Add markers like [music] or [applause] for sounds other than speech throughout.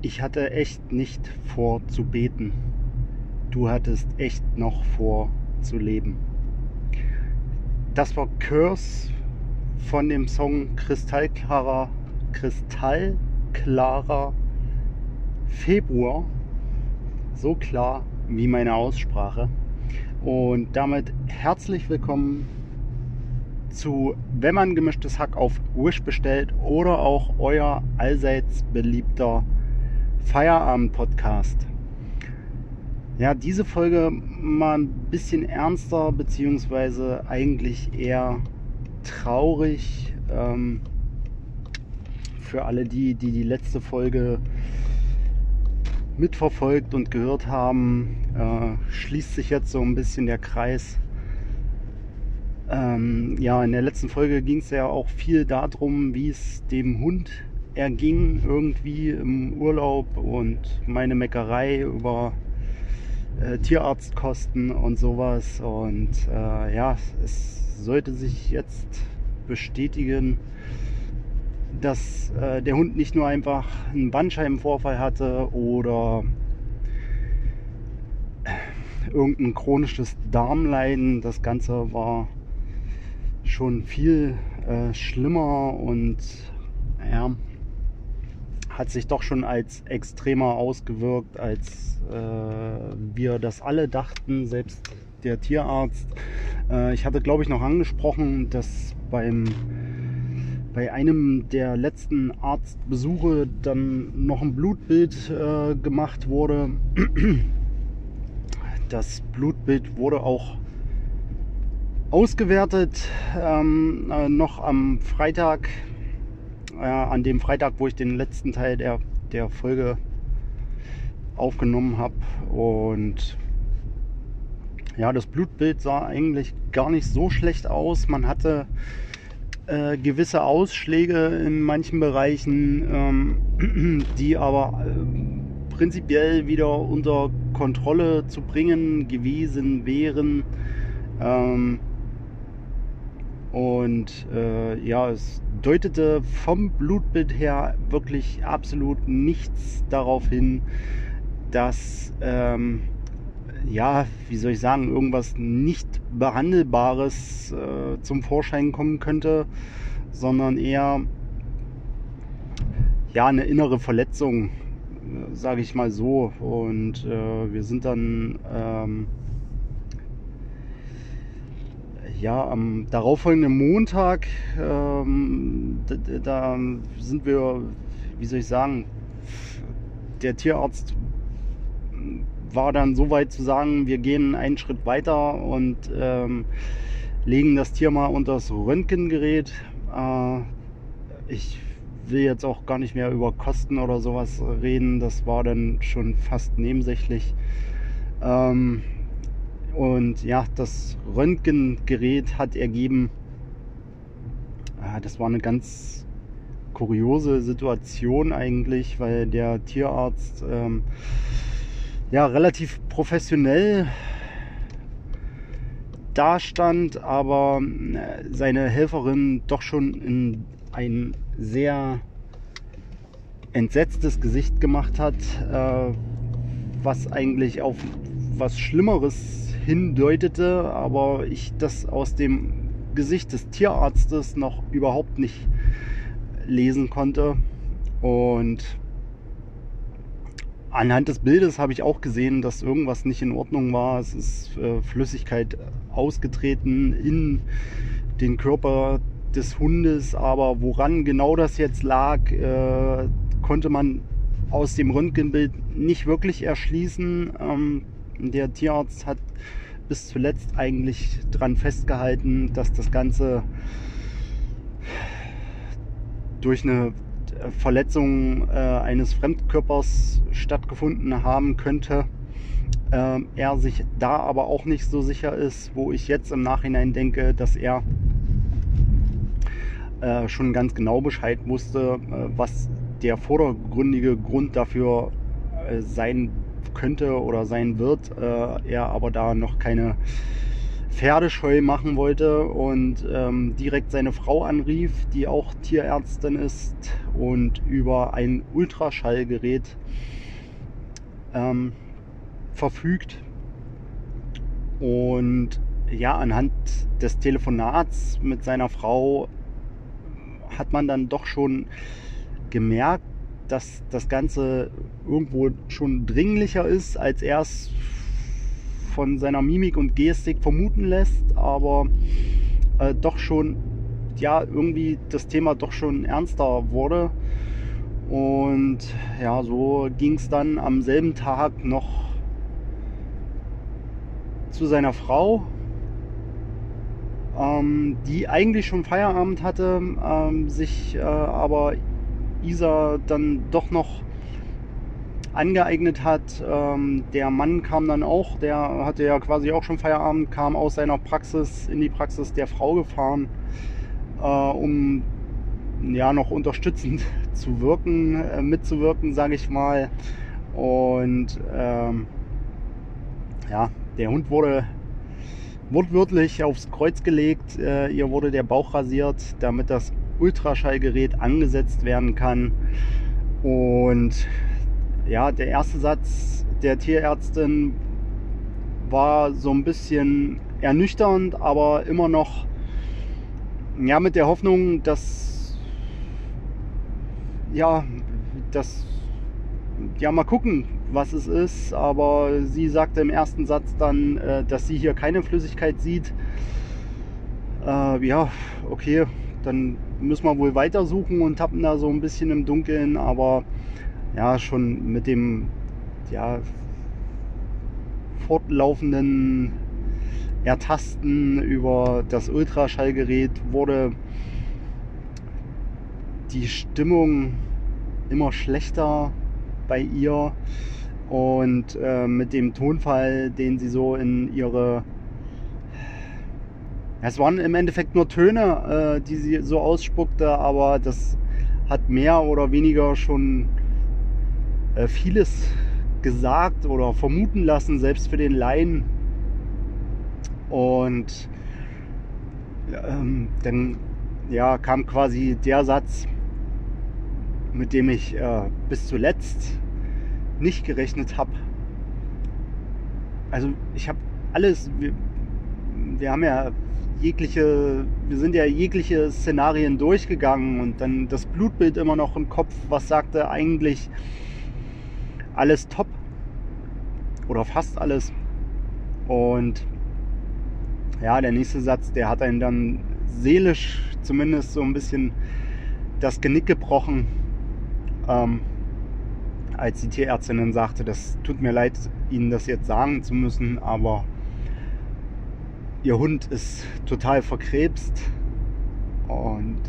Ich hatte echt nicht vor zu beten. Du hattest echt noch vor zu leben. Das war Curse von dem Song Kristallklarer, Kristallklarer Februar. So klar wie meine Aussprache. Und damit herzlich willkommen zu Wenn man gemischtes Hack auf Wish bestellt oder auch euer allseits beliebter Feierabend-Podcast. Ja, diese Folge mal ein bisschen ernster, beziehungsweise eigentlich eher traurig. Ähm, für alle die, die die letzte Folge mitverfolgt und gehört haben, äh, schließt sich jetzt so ein bisschen der Kreis. Ähm, ja, in der letzten Folge ging es ja auch viel darum, wie es dem Hund erging irgendwie im Urlaub und meine Meckerei über äh, Tierarztkosten und sowas. Und äh, ja, es sollte sich jetzt bestätigen, dass äh, der Hund nicht nur einfach einen Bandscheibenvorfall hatte oder irgendein chronisches Darmleiden. Das Ganze war schon viel äh, schlimmer und ja, hat sich doch schon als extremer ausgewirkt, als äh, wir das alle dachten, selbst der Tierarzt. Äh, ich hatte, glaube ich, noch angesprochen, dass beim bei einem der letzten Arztbesuche dann noch ein Blutbild äh, gemacht wurde. Das Blutbild wurde auch ausgewertet, ähm, äh, noch am Freitag äh, an dem Freitag, wo ich den letzten Teil der, der Folge aufgenommen habe. Und ja, das Blutbild sah eigentlich gar nicht so schlecht aus. Man hatte äh, gewisse Ausschläge in manchen Bereichen, ähm, [clears throat] die aber äh, prinzipiell wieder unter Kontrolle zu bringen gewesen wären. Ähm, und äh, ja, es deutete vom Blutbild her wirklich absolut nichts darauf hin, dass, ähm, ja, wie soll ich sagen, irgendwas nicht behandelbares äh, zum Vorschein kommen könnte, sondern eher ja eine innere Verletzung, äh, sage ich mal so. Und äh, wir sind dann ähm, ja, am darauffolgenden Montag, ähm, da, da, sind wir, wie soll ich sagen, der Tierarzt war dann so weit zu sagen, wir gehen einen Schritt weiter und ähm, legen das Tier mal unter das Röntgengerät. Äh, ich will jetzt auch gar nicht mehr über Kosten oder sowas reden, das war dann schon fast nebensächlich. Ähm, und ja, das Röntgengerät hat ergeben, ah, das war eine ganz kuriose Situation eigentlich, weil der Tierarzt ähm, ja relativ professionell dastand, aber äh, seine Helferin doch schon in ein sehr entsetztes Gesicht gemacht hat, äh, was eigentlich auf was Schlimmeres hindeutete, aber ich das aus dem Gesicht des Tierarztes noch überhaupt nicht lesen konnte. Und anhand des Bildes habe ich auch gesehen, dass irgendwas nicht in Ordnung war. Es ist äh, Flüssigkeit ausgetreten in den Körper des Hundes, aber woran genau das jetzt lag, äh, konnte man aus dem Röntgenbild nicht wirklich erschließen. Ähm, der Tierarzt hat bis zuletzt eigentlich daran festgehalten, dass das Ganze durch eine Verletzung äh, eines Fremdkörpers stattgefunden haben könnte. Äh, er sich da aber auch nicht so sicher ist, wo ich jetzt im Nachhinein denke, dass er äh, schon ganz genau Bescheid wusste, äh, was der vordergründige Grund dafür äh, sein könnte oder sein wird, äh, er aber da noch keine pferdescheu machen wollte und ähm, direkt seine Frau anrief, die auch Tierärztin ist und über ein Ultraschallgerät ähm, verfügt. Und ja, anhand des Telefonats mit seiner Frau hat man dann doch schon gemerkt, dass das Ganze irgendwo schon dringlicher ist, als er es von seiner Mimik und Gestik vermuten lässt, aber äh, doch schon, ja, irgendwie das Thema doch schon ernster wurde. Und ja, so ging es dann am selben Tag noch zu seiner Frau, ähm, die eigentlich schon Feierabend hatte, ähm, sich äh, aber Isa dann doch noch angeeignet hat. Ähm, der Mann kam dann auch, der hatte ja quasi auch schon Feierabend, kam aus seiner Praxis in die Praxis der Frau gefahren, äh, um ja noch unterstützend [laughs] zu wirken, äh, mitzuwirken, sage ich mal. Und ähm, ja, der Hund wurde wortwörtlich aufs Kreuz gelegt. Äh, ihr wurde der Bauch rasiert, damit das Ultraschallgerät angesetzt werden kann. Und ja, der erste Satz der Tierärztin war so ein bisschen ernüchternd, aber immer noch ja, mit der Hoffnung, dass ja, dass ja mal gucken, was es ist. Aber sie sagte im ersten Satz dann, äh, dass sie hier keine Flüssigkeit sieht. Äh, ja, okay, dann müssen wir wohl weitersuchen und tappen da so ein bisschen im Dunkeln, aber ja, schon mit dem ja, fortlaufenden Ertasten über das Ultraschallgerät wurde die Stimmung immer schlechter bei ihr. Und äh, mit dem Tonfall, den sie so in ihre es waren im Endeffekt nur Töne, äh, die sie so ausspuckte, aber das hat mehr oder weniger schon äh, vieles gesagt oder vermuten lassen, selbst für den Laien. Und ähm, dann ja, kam quasi der Satz, mit dem ich äh, bis zuletzt nicht gerechnet habe. Also ich habe alles, wir, wir haben ja jegliche, wir sind ja jegliche Szenarien durchgegangen und dann das Blutbild immer noch im Kopf, was sagte eigentlich alles top oder fast alles. Und ja, der nächste Satz, der hat einen dann seelisch zumindest so ein bisschen das Genick gebrochen, ähm, als die Tierärztin dann sagte, das tut mir leid, Ihnen das jetzt sagen zu müssen, aber ihr Hund ist total verkrebst. Und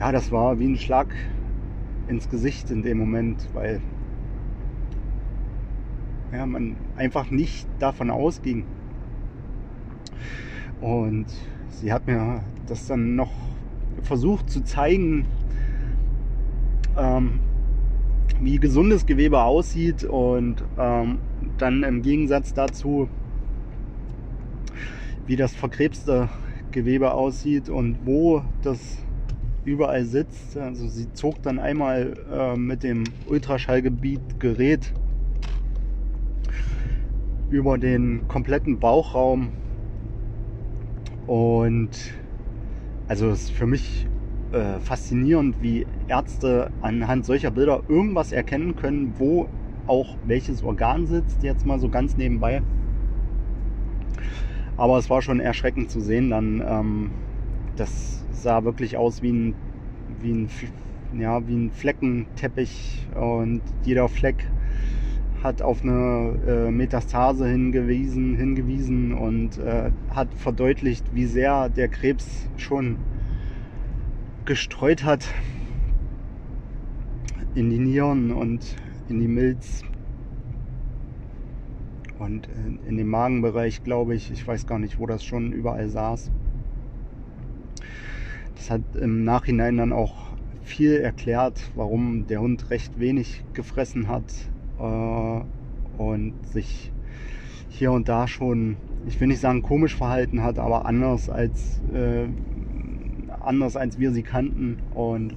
ja, das war wie ein Schlag ins Gesicht in dem Moment, weil ja, man einfach nicht davon ausging. Und sie hat mir das dann noch versucht zu zeigen, ähm, wie gesundes Gewebe aussieht und ähm, dann im Gegensatz dazu wie das verkrebste Gewebe aussieht und wo das überall sitzt. Also sie zog dann einmal äh, mit dem Ultraschallgebiet Gerät über den kompletten Bauchraum und also es ist für mich äh, faszinierend, wie Ärzte anhand solcher Bilder irgendwas erkennen können, wo auch welches Organ sitzt, jetzt mal so ganz nebenbei. Aber es war schon erschreckend zu sehen dann. Ähm, das sah wirklich aus wie ein, wie ein, ja, wie ein Fleckenteppich und jeder Fleck hat auf eine äh, Metastase hingewiesen, hingewiesen und äh, hat verdeutlicht, wie sehr der Krebs schon gestreut hat in die Nieren und in die Milz und in dem Magenbereich, glaube ich, ich weiß gar nicht, wo das schon überall saß. Das hat im Nachhinein dann auch viel erklärt, warum der Hund recht wenig gefressen hat äh, und sich hier und da schon ich will nicht sagen komisch verhalten hat, aber anders als äh, anders als wir sie kannten und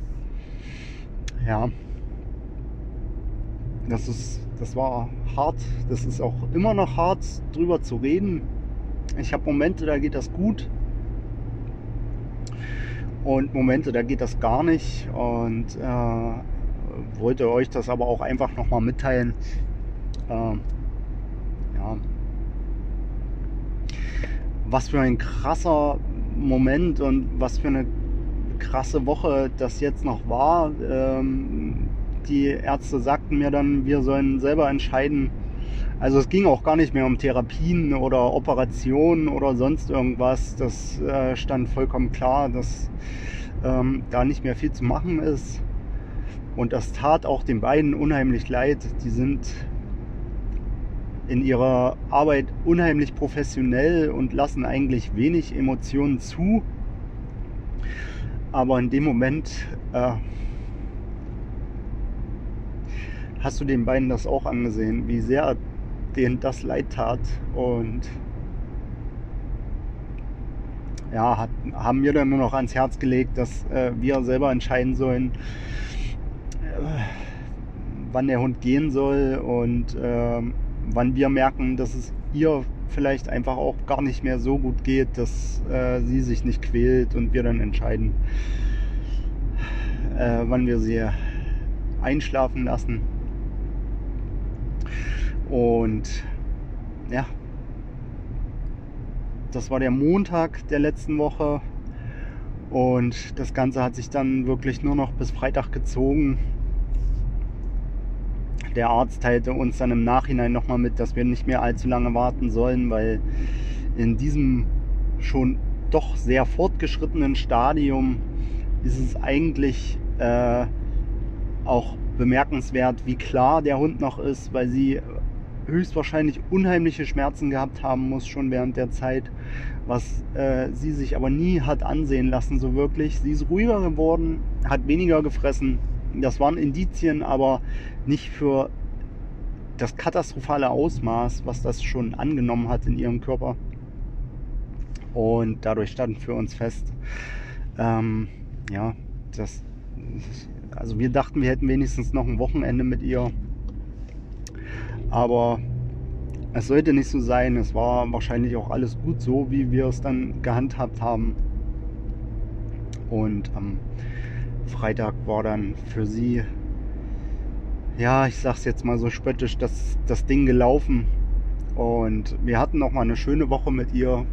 ja, das ist das war hart. Das ist auch immer noch hart drüber zu reden. Ich habe Momente, da geht das gut und Momente, da geht das gar nicht und äh, wollte euch das aber auch einfach nochmal mitteilen. Äh, ja, was für ein krasser Moment und was für eine krasse Woche das jetzt noch war. Ähm, die Ärzte sagten mir dann, wir sollen selber entscheiden. Also es ging auch gar nicht mehr um Therapien oder Operationen oder sonst irgendwas. Das äh, stand vollkommen klar, dass ähm, da nicht mehr viel zu machen ist. Und das tat auch den beiden unheimlich leid. Die sind in ihrer Arbeit unheimlich professionell und lassen eigentlich wenig Emotionen zu. Aber in dem Moment äh, hast du den beiden das auch angesehen, wie sehr denen das leid tat. Und ja, hat, haben mir dann nur noch ans Herz gelegt, dass äh, wir selber entscheiden sollen, äh, wann der Hund gehen soll und äh, wann wir merken, dass es ihr vielleicht einfach auch gar nicht mehr so gut geht, dass äh, sie sich nicht quält und wir dann entscheiden, äh, wann wir sie einschlafen lassen. Und ja, das war der Montag der letzten Woche. Und das Ganze hat sich dann wirklich nur noch bis Freitag gezogen. Der Arzt teilte uns dann im Nachhinein nochmal mit, dass wir nicht mehr allzu lange warten sollen, weil in diesem schon doch sehr fortgeschrittenen Stadium ist es eigentlich äh, auch bemerkenswert, wie klar der Hund noch ist, weil sie höchstwahrscheinlich unheimliche Schmerzen gehabt haben muss schon während der Zeit, was äh, sie sich aber nie hat ansehen lassen so wirklich. Sie ist ruhiger geworden, hat weniger gefressen. Das waren Indizien, aber nicht für das katastrophale Ausmaß, was das schon angenommen hat in ihrem Körper. Und dadurch stand für uns fest, ähm, ja, das, also wir dachten, wir hätten wenigstens noch ein Wochenende mit ihr aber es sollte nicht so sein. Es war wahrscheinlich auch alles gut so, wie wir es dann gehandhabt haben. Und am Freitag war dann für sie, ja, ich sag's jetzt mal so spöttisch, das, das Ding gelaufen. Und wir hatten noch mal eine schöne Woche mit ihr.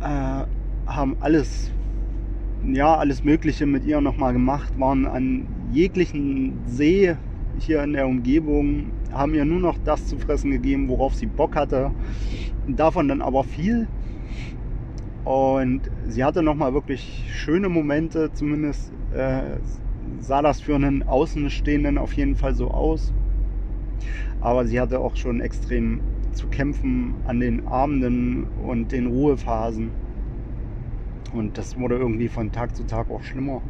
Äh, haben alles, ja, alles Mögliche mit ihr noch mal gemacht, waren an jeglichen See hier in der Umgebung, haben ihr nur noch das zu fressen gegeben, worauf sie Bock hatte. Davon dann aber viel. Und sie hatte nochmal wirklich schöne Momente, zumindest äh, sah das für einen Außenstehenden auf jeden Fall so aus. Aber sie hatte auch schon extrem zu kämpfen an den Abenden und den Ruhephasen. Und das wurde irgendwie von Tag zu Tag auch schlimmer.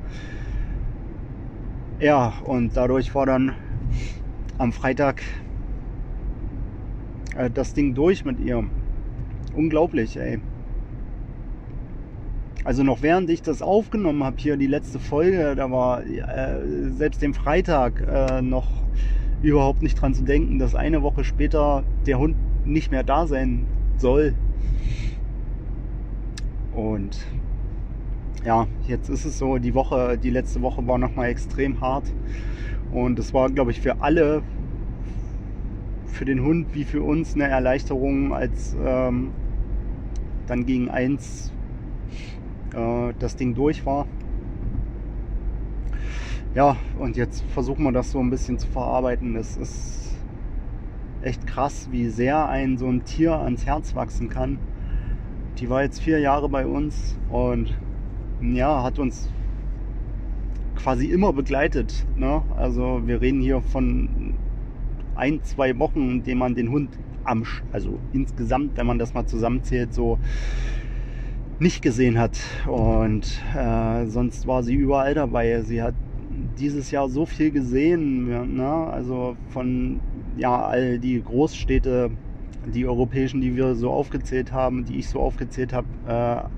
Ja, und dadurch war dann am Freitag äh, das Ding durch mit ihr. Unglaublich, ey. Also noch während ich das aufgenommen habe, hier die letzte Folge, da war äh, selbst dem Freitag äh, noch überhaupt nicht dran zu denken, dass eine Woche später der Hund nicht mehr da sein soll. Und ja, jetzt ist es so, die Woche, die letzte Woche war nochmal extrem hart. Und es war, glaube ich, für alle, für den Hund wie für uns eine Erleichterung, als ähm, dann gegen eins äh, das Ding durch war. Ja, und jetzt versuchen wir das so ein bisschen zu verarbeiten. Es ist echt krass, wie sehr ein so ein Tier ans Herz wachsen kann. Die war jetzt vier Jahre bei uns und ja, hat uns quasi immer begleitet. Ne? Also wir reden hier von ein, zwei Wochen, in denen man den Hund am, also insgesamt, wenn man das mal zusammenzählt, so nicht gesehen hat. Und äh, sonst war sie überall dabei. Sie hat dieses Jahr so viel gesehen, ne? also von ja all die Großstädte die europäischen, die wir so aufgezählt haben, die ich so aufgezählt habe, äh,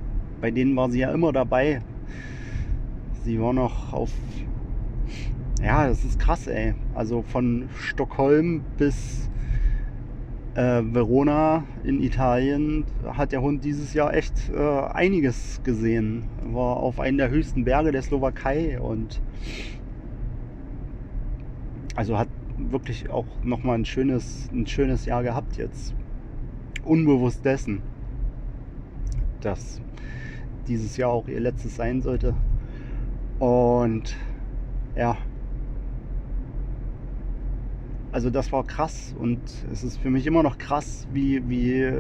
bei denen war sie ja immer dabei. Sie war noch auf. Ja, das ist krass, ey. Also von Stockholm bis äh, Verona in Italien hat der Hund dieses Jahr echt äh, einiges gesehen. War auf einem der höchsten Berge der Slowakei und also hat wirklich auch nochmal ein schönes, ein schönes Jahr gehabt jetzt. Unbewusst dessen, dass dieses Jahr auch ihr letztes sein sollte. Und ja, also das war krass und es ist für mich immer noch krass, wie, wie,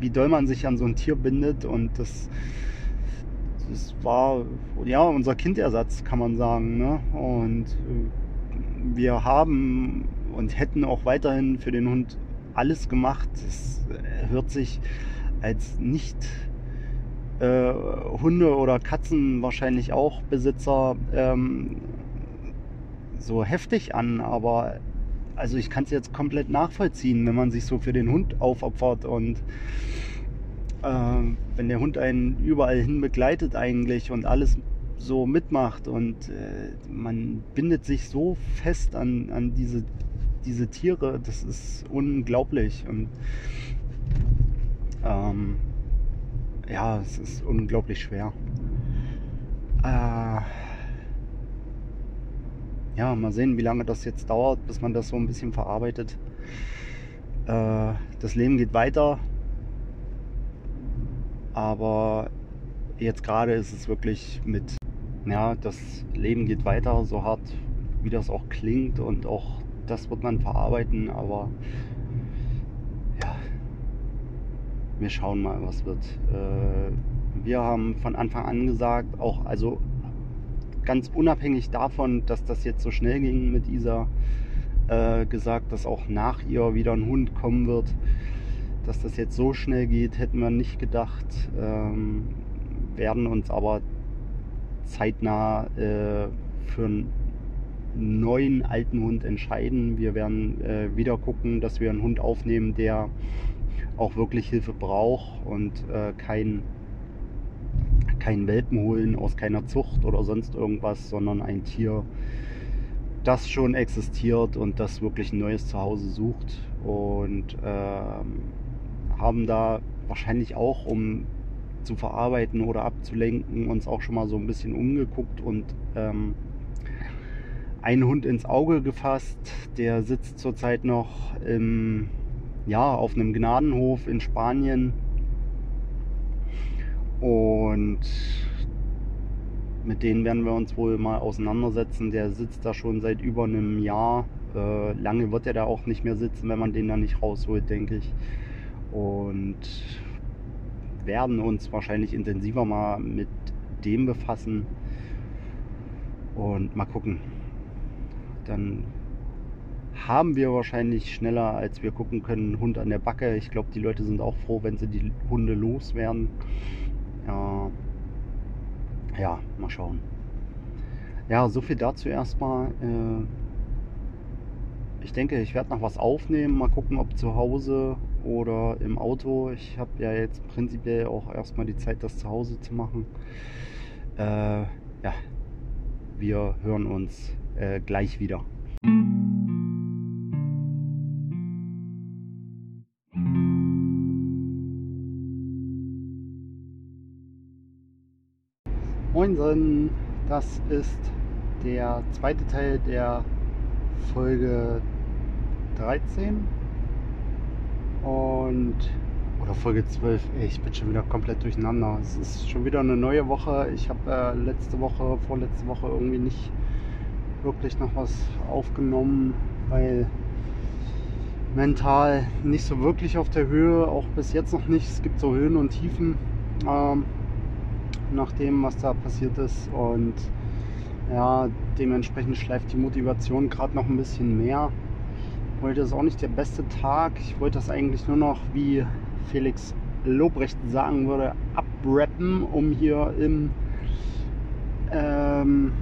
wie doll man sich an so ein Tier bindet und das, das war ja unser Kindersatz, kann man sagen. Ne? Und äh, wir haben und hätten auch weiterhin für den Hund alles gemacht. Es hört sich als nicht äh, Hunde oder Katzen wahrscheinlich auch Besitzer ähm, so heftig an, aber also ich kann es jetzt komplett nachvollziehen, wenn man sich so für den Hund aufopfert und äh, wenn der Hund einen überall hin begleitet eigentlich und alles so mitmacht und äh, man bindet sich so fest an, an diese, diese Tiere, das ist unglaublich und ähm, ja, es ist unglaublich schwer. Äh, ja, mal sehen, wie lange das jetzt dauert, bis man das so ein bisschen verarbeitet. Äh, das Leben geht weiter, aber jetzt gerade ist es wirklich mit, ja, das Leben geht weiter, so hart wie das auch klingt und auch das wird man verarbeiten, aber ja, wir schauen mal, was wird. Äh, wir haben von Anfang an gesagt, auch also ganz unabhängig davon, dass das jetzt so schnell ging mit Isa, äh, gesagt, dass auch nach ihr wieder ein Hund kommen wird. Dass das jetzt so schnell geht, hätten wir nicht gedacht. Ähm, werden uns aber zeitnah äh, für einen neuen alten Hund entscheiden. Wir werden äh, wieder gucken, dass wir einen Hund aufnehmen, der auch wirklich Hilfe braucht und äh, kein keinen Welpen holen aus keiner Zucht oder sonst irgendwas, sondern ein Tier, das schon existiert und das wirklich ein neues Zuhause sucht. Und ähm, haben da wahrscheinlich auch, um zu verarbeiten oder abzulenken, uns auch schon mal so ein bisschen umgeguckt und ähm, einen Hund ins Auge gefasst. Der sitzt zurzeit noch im, ja, auf einem Gnadenhof in Spanien und mit denen werden wir uns wohl mal auseinandersetzen. Der sitzt da schon seit über einem Jahr. Äh, lange wird er da auch nicht mehr sitzen, wenn man den da nicht rausholt, denke ich. Und werden uns wahrscheinlich intensiver mal mit dem befassen und mal gucken. Dann haben wir wahrscheinlich schneller, als wir gucken können, Hund an der Backe. Ich glaube, die Leute sind auch froh, wenn sie die Hunde loswerden. Ja, ja, mal schauen. Ja, so viel dazu erstmal. Äh, ich denke, ich werde noch was aufnehmen. Mal gucken, ob zu Hause oder im Auto. Ich habe ja jetzt prinzipiell auch erstmal die Zeit, das zu Hause zu machen. Äh, ja, wir hören uns äh, gleich wieder. Moinsen, das ist der zweite Teil der Folge 13 und oder Folge 12. Ey, ich bin schon wieder komplett durcheinander. Es ist schon wieder eine neue Woche. Ich habe äh, letzte Woche, vorletzte Woche irgendwie nicht wirklich noch was aufgenommen, weil mental nicht so wirklich auf der Höhe, auch bis jetzt noch nicht. Es gibt so Höhen und Tiefen. Ähm, nach dem, was da passiert ist. Und ja, dementsprechend schleift die Motivation gerade noch ein bisschen mehr. Heute ist auch nicht der beste Tag. Ich wollte das eigentlich nur noch, wie Felix Lobrecht sagen würde, abrappen, um hier im ähm,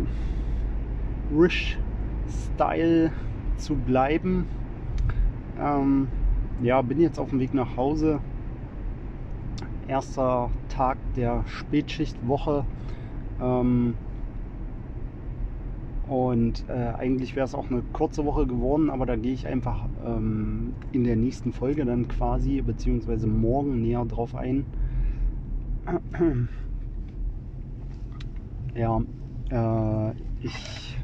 Rish-Style zu bleiben. Ähm, ja, bin jetzt auf dem Weg nach Hause. Erster Tag der Spätschichtwoche. Ähm, und äh, eigentlich wäre es auch eine kurze Woche geworden, aber da gehe ich einfach ähm, in der nächsten Folge dann quasi, beziehungsweise morgen näher drauf ein. [clears throat] Ja, äh, ich.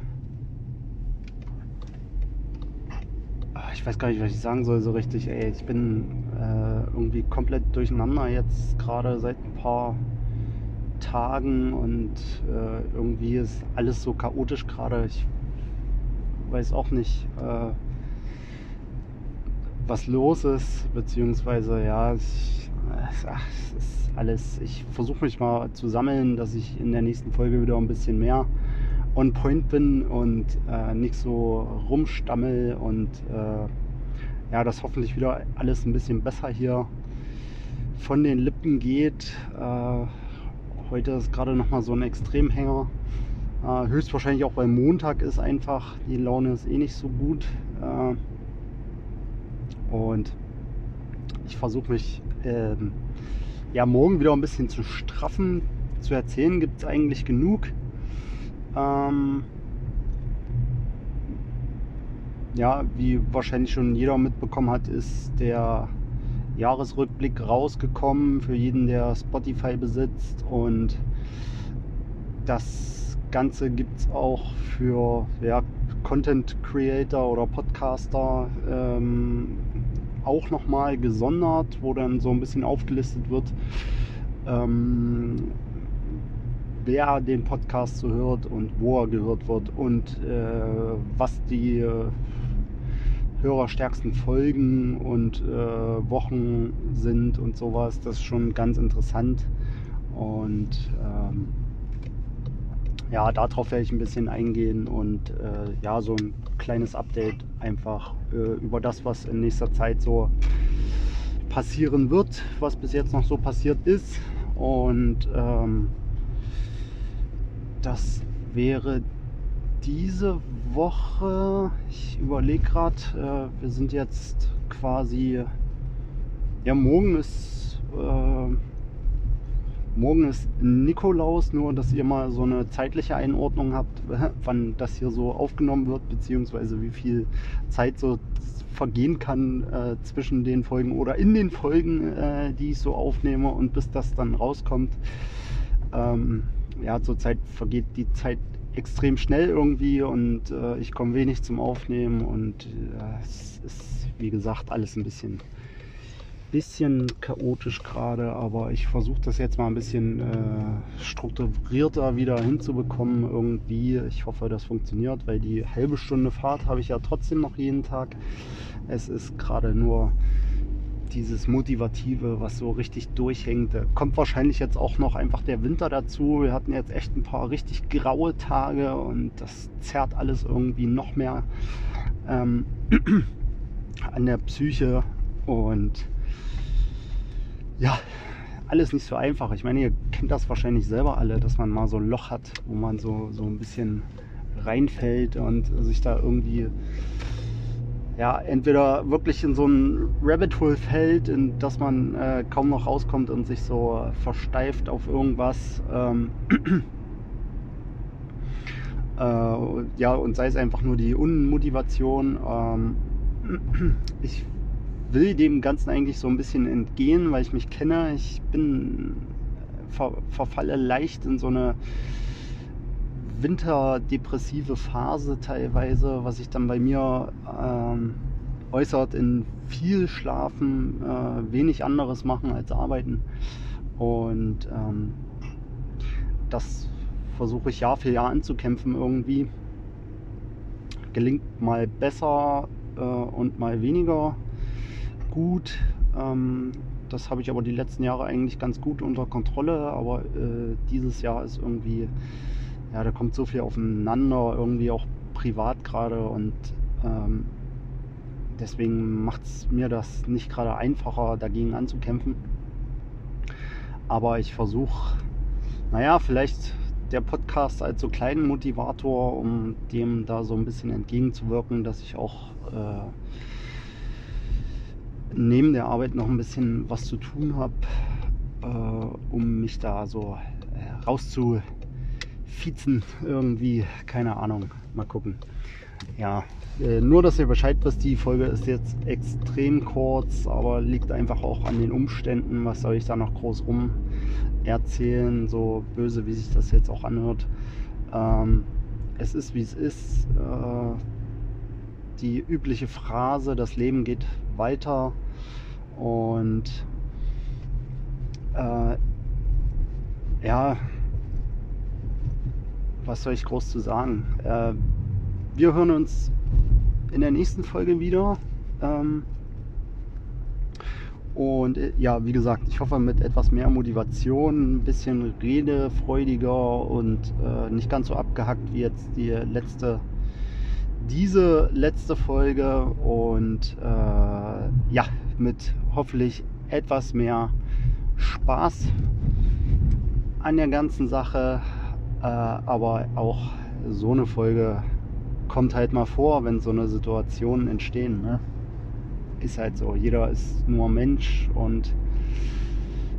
Ah, ich weiß gar nicht, was ich sagen soll so richtig. Ey, ich bin äh, irgendwie komplett durcheinander jetzt gerade seit ein paar Tagen und äh, irgendwie ist alles so chaotisch gerade. Ich weiß auch nicht, äh, was los ist, beziehungsweise ja, ich, ach, es ist alles. Ich versuche mich mal zu sammeln, dass ich in der nächsten Folge wieder ein bisschen mehr on point bin und äh, nicht so rumstammel und äh, ja, dass hoffentlich wieder alles ein bisschen besser hier von den Lippen geht. Äh, Heute ist gerade noch mal so ein Extremhänger. Äh, höchstwahrscheinlich auch weil Montag ist einfach. Die Laune ist eh nicht so gut. Äh, und ich versuche mich ähm, ja morgen wieder ein bisschen zu straffen. Zu erzählen gibt es eigentlich genug. Ähm, ja, wie wahrscheinlich schon jeder mitbekommen hat, ist der Jahresrückblick rausgekommen für jeden, der Spotify besitzt. Und das Ganze gibt es auch für ja, Content Creator oder Podcaster ähm, auch nochmal gesondert, wo dann so ein bisschen aufgelistet wird, ähm, wer den Podcast so hört und wo er gehört wird und äh, was die hörerstärksten Folgen und äh, Wochen sind und sowas. Das ist schon ganz interessant. Und ähm, ja, darauf werde ich ein bisschen eingehen und äh, ja, so ein kleines Update einfach äh, über das, was in nächster Zeit so passieren wird, was bis jetzt noch so passiert ist. Und ähm, das wäre diese Woche, ich überlege gerade, äh, wir sind jetzt quasi, ja, morgen ist, äh, morgen ist Nikolaus, nur dass ihr mal so eine zeitliche Einordnung habt, [laughs] wann das hier so aufgenommen wird, beziehungsweise wie viel Zeit so vergehen kann äh, zwischen den Folgen oder in den Folgen, äh, die ich so aufnehme und bis das dann rauskommt. Ähm, ja, zurzeit vergeht die Zeit extrem schnell irgendwie und äh, ich komme wenig zum Aufnehmen und äh, es ist wie gesagt alles ein bisschen bisschen chaotisch gerade, aber ich versuche das jetzt mal ein bisschen äh, strukturierter wieder hinzubekommen irgendwie. Ich hoffe, das funktioniert, weil die halbe Stunde Fahrt habe ich ja trotzdem noch jeden Tag. Es ist gerade nur dieses Motivative, was so richtig durchhängt. Kommt wahrscheinlich jetzt auch noch einfach der Winter dazu. Wir hatten jetzt echt ein paar richtig graue Tage und das zerrt alles irgendwie noch mehr ähm, [clears throat] an der Psyche und ja, alles nicht so einfach. Ich meine, ihr kennt das wahrscheinlich selber alle, dass man mal so ein Loch hat, wo man so, so ein bisschen reinfällt und sich da irgendwie ja, entweder wirklich in so ein Rabbit Hole fällt, in das man äh, kaum noch rauskommt und sich so versteift auf irgendwas. Ähm, [clears throat] äh, ja, und sei es einfach nur die Unmotivation. Ähm, [clears throat] ich will dem Ganzen eigentlich so ein bisschen entgehen, weil ich mich kenne. Ich bin ver verfalle leicht in so eine winterdepressive Phase teilweise, was sich dann bei mir ähm, äußert in viel Schlafen, äh, wenig anderes machen als arbeiten. Und ähm, das versuche ich Jahr für Jahr anzukämpfen irgendwie. Gelingt mal besser äh, und mal weniger gut. Ähm, das habe ich aber die letzten Jahre eigentlich ganz gut unter Kontrolle, aber äh, dieses Jahr ist irgendwie ja, da kommt so viel aufeinander, irgendwie auch privat gerade und ähm, deswegen macht es mir das nicht gerade einfacher, dagegen anzukämpfen. Aber ich versuche, naja, vielleicht der Podcast als so kleinen Motivator, um dem da so ein bisschen entgegenzuwirken, dass ich auch äh, neben der Arbeit noch ein bisschen was zu tun habe, äh, um mich da so äh, rauszufiezen irgendwie. Keine Ahnung. Mal gucken. Ja, äh, nur, dass ihr Bescheid wisst, die Folge ist jetzt extrem kurz, aber liegt einfach auch an den Umständen. Was soll ich da noch groß rum erzählen, so böse wie sich das jetzt auch anhört. Ähm, es ist wie es ist. Äh, die übliche Phrase, das Leben geht weiter und äh, ja, was soll ich groß zu sagen? Äh, wir hören uns in der nächsten Folge wieder. Ähm, und äh, ja, wie gesagt, ich hoffe mit etwas mehr Motivation, ein bisschen redefreudiger und äh, nicht ganz so abgehackt wie jetzt die letzte, diese letzte Folge. Und äh, ja, mit hoffentlich etwas mehr Spaß an der ganzen Sache. Äh, aber auch so eine Folge kommt halt mal vor, wenn so eine Situationen entstehen. Ne? ist halt so. Jeder ist nur Mensch und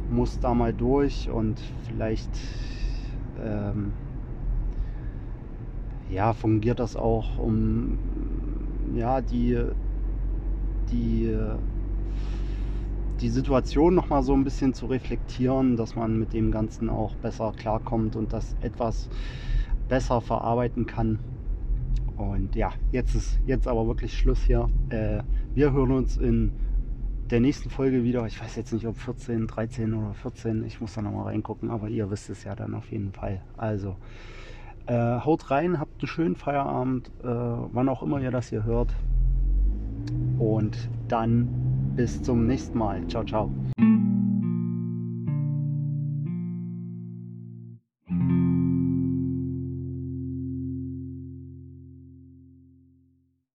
muss da mal durch und vielleicht ähm, ja, fungiert das auch, um ja, die, die, die Situation nochmal so ein bisschen zu reflektieren, dass man mit dem Ganzen auch besser klarkommt und das etwas besser verarbeiten kann. Und ja, jetzt ist jetzt aber wirklich Schluss hier. Äh, wir hören uns in der nächsten Folge wieder. Ich weiß jetzt nicht, ob 14, 13 oder 14. Ich muss da nochmal reingucken, aber ihr wisst es ja dann auf jeden Fall. Also, äh, haut rein, habt einen schönen Feierabend, äh, wann auch immer ihr das hier hört. Und dann bis zum nächsten Mal. Ciao, ciao.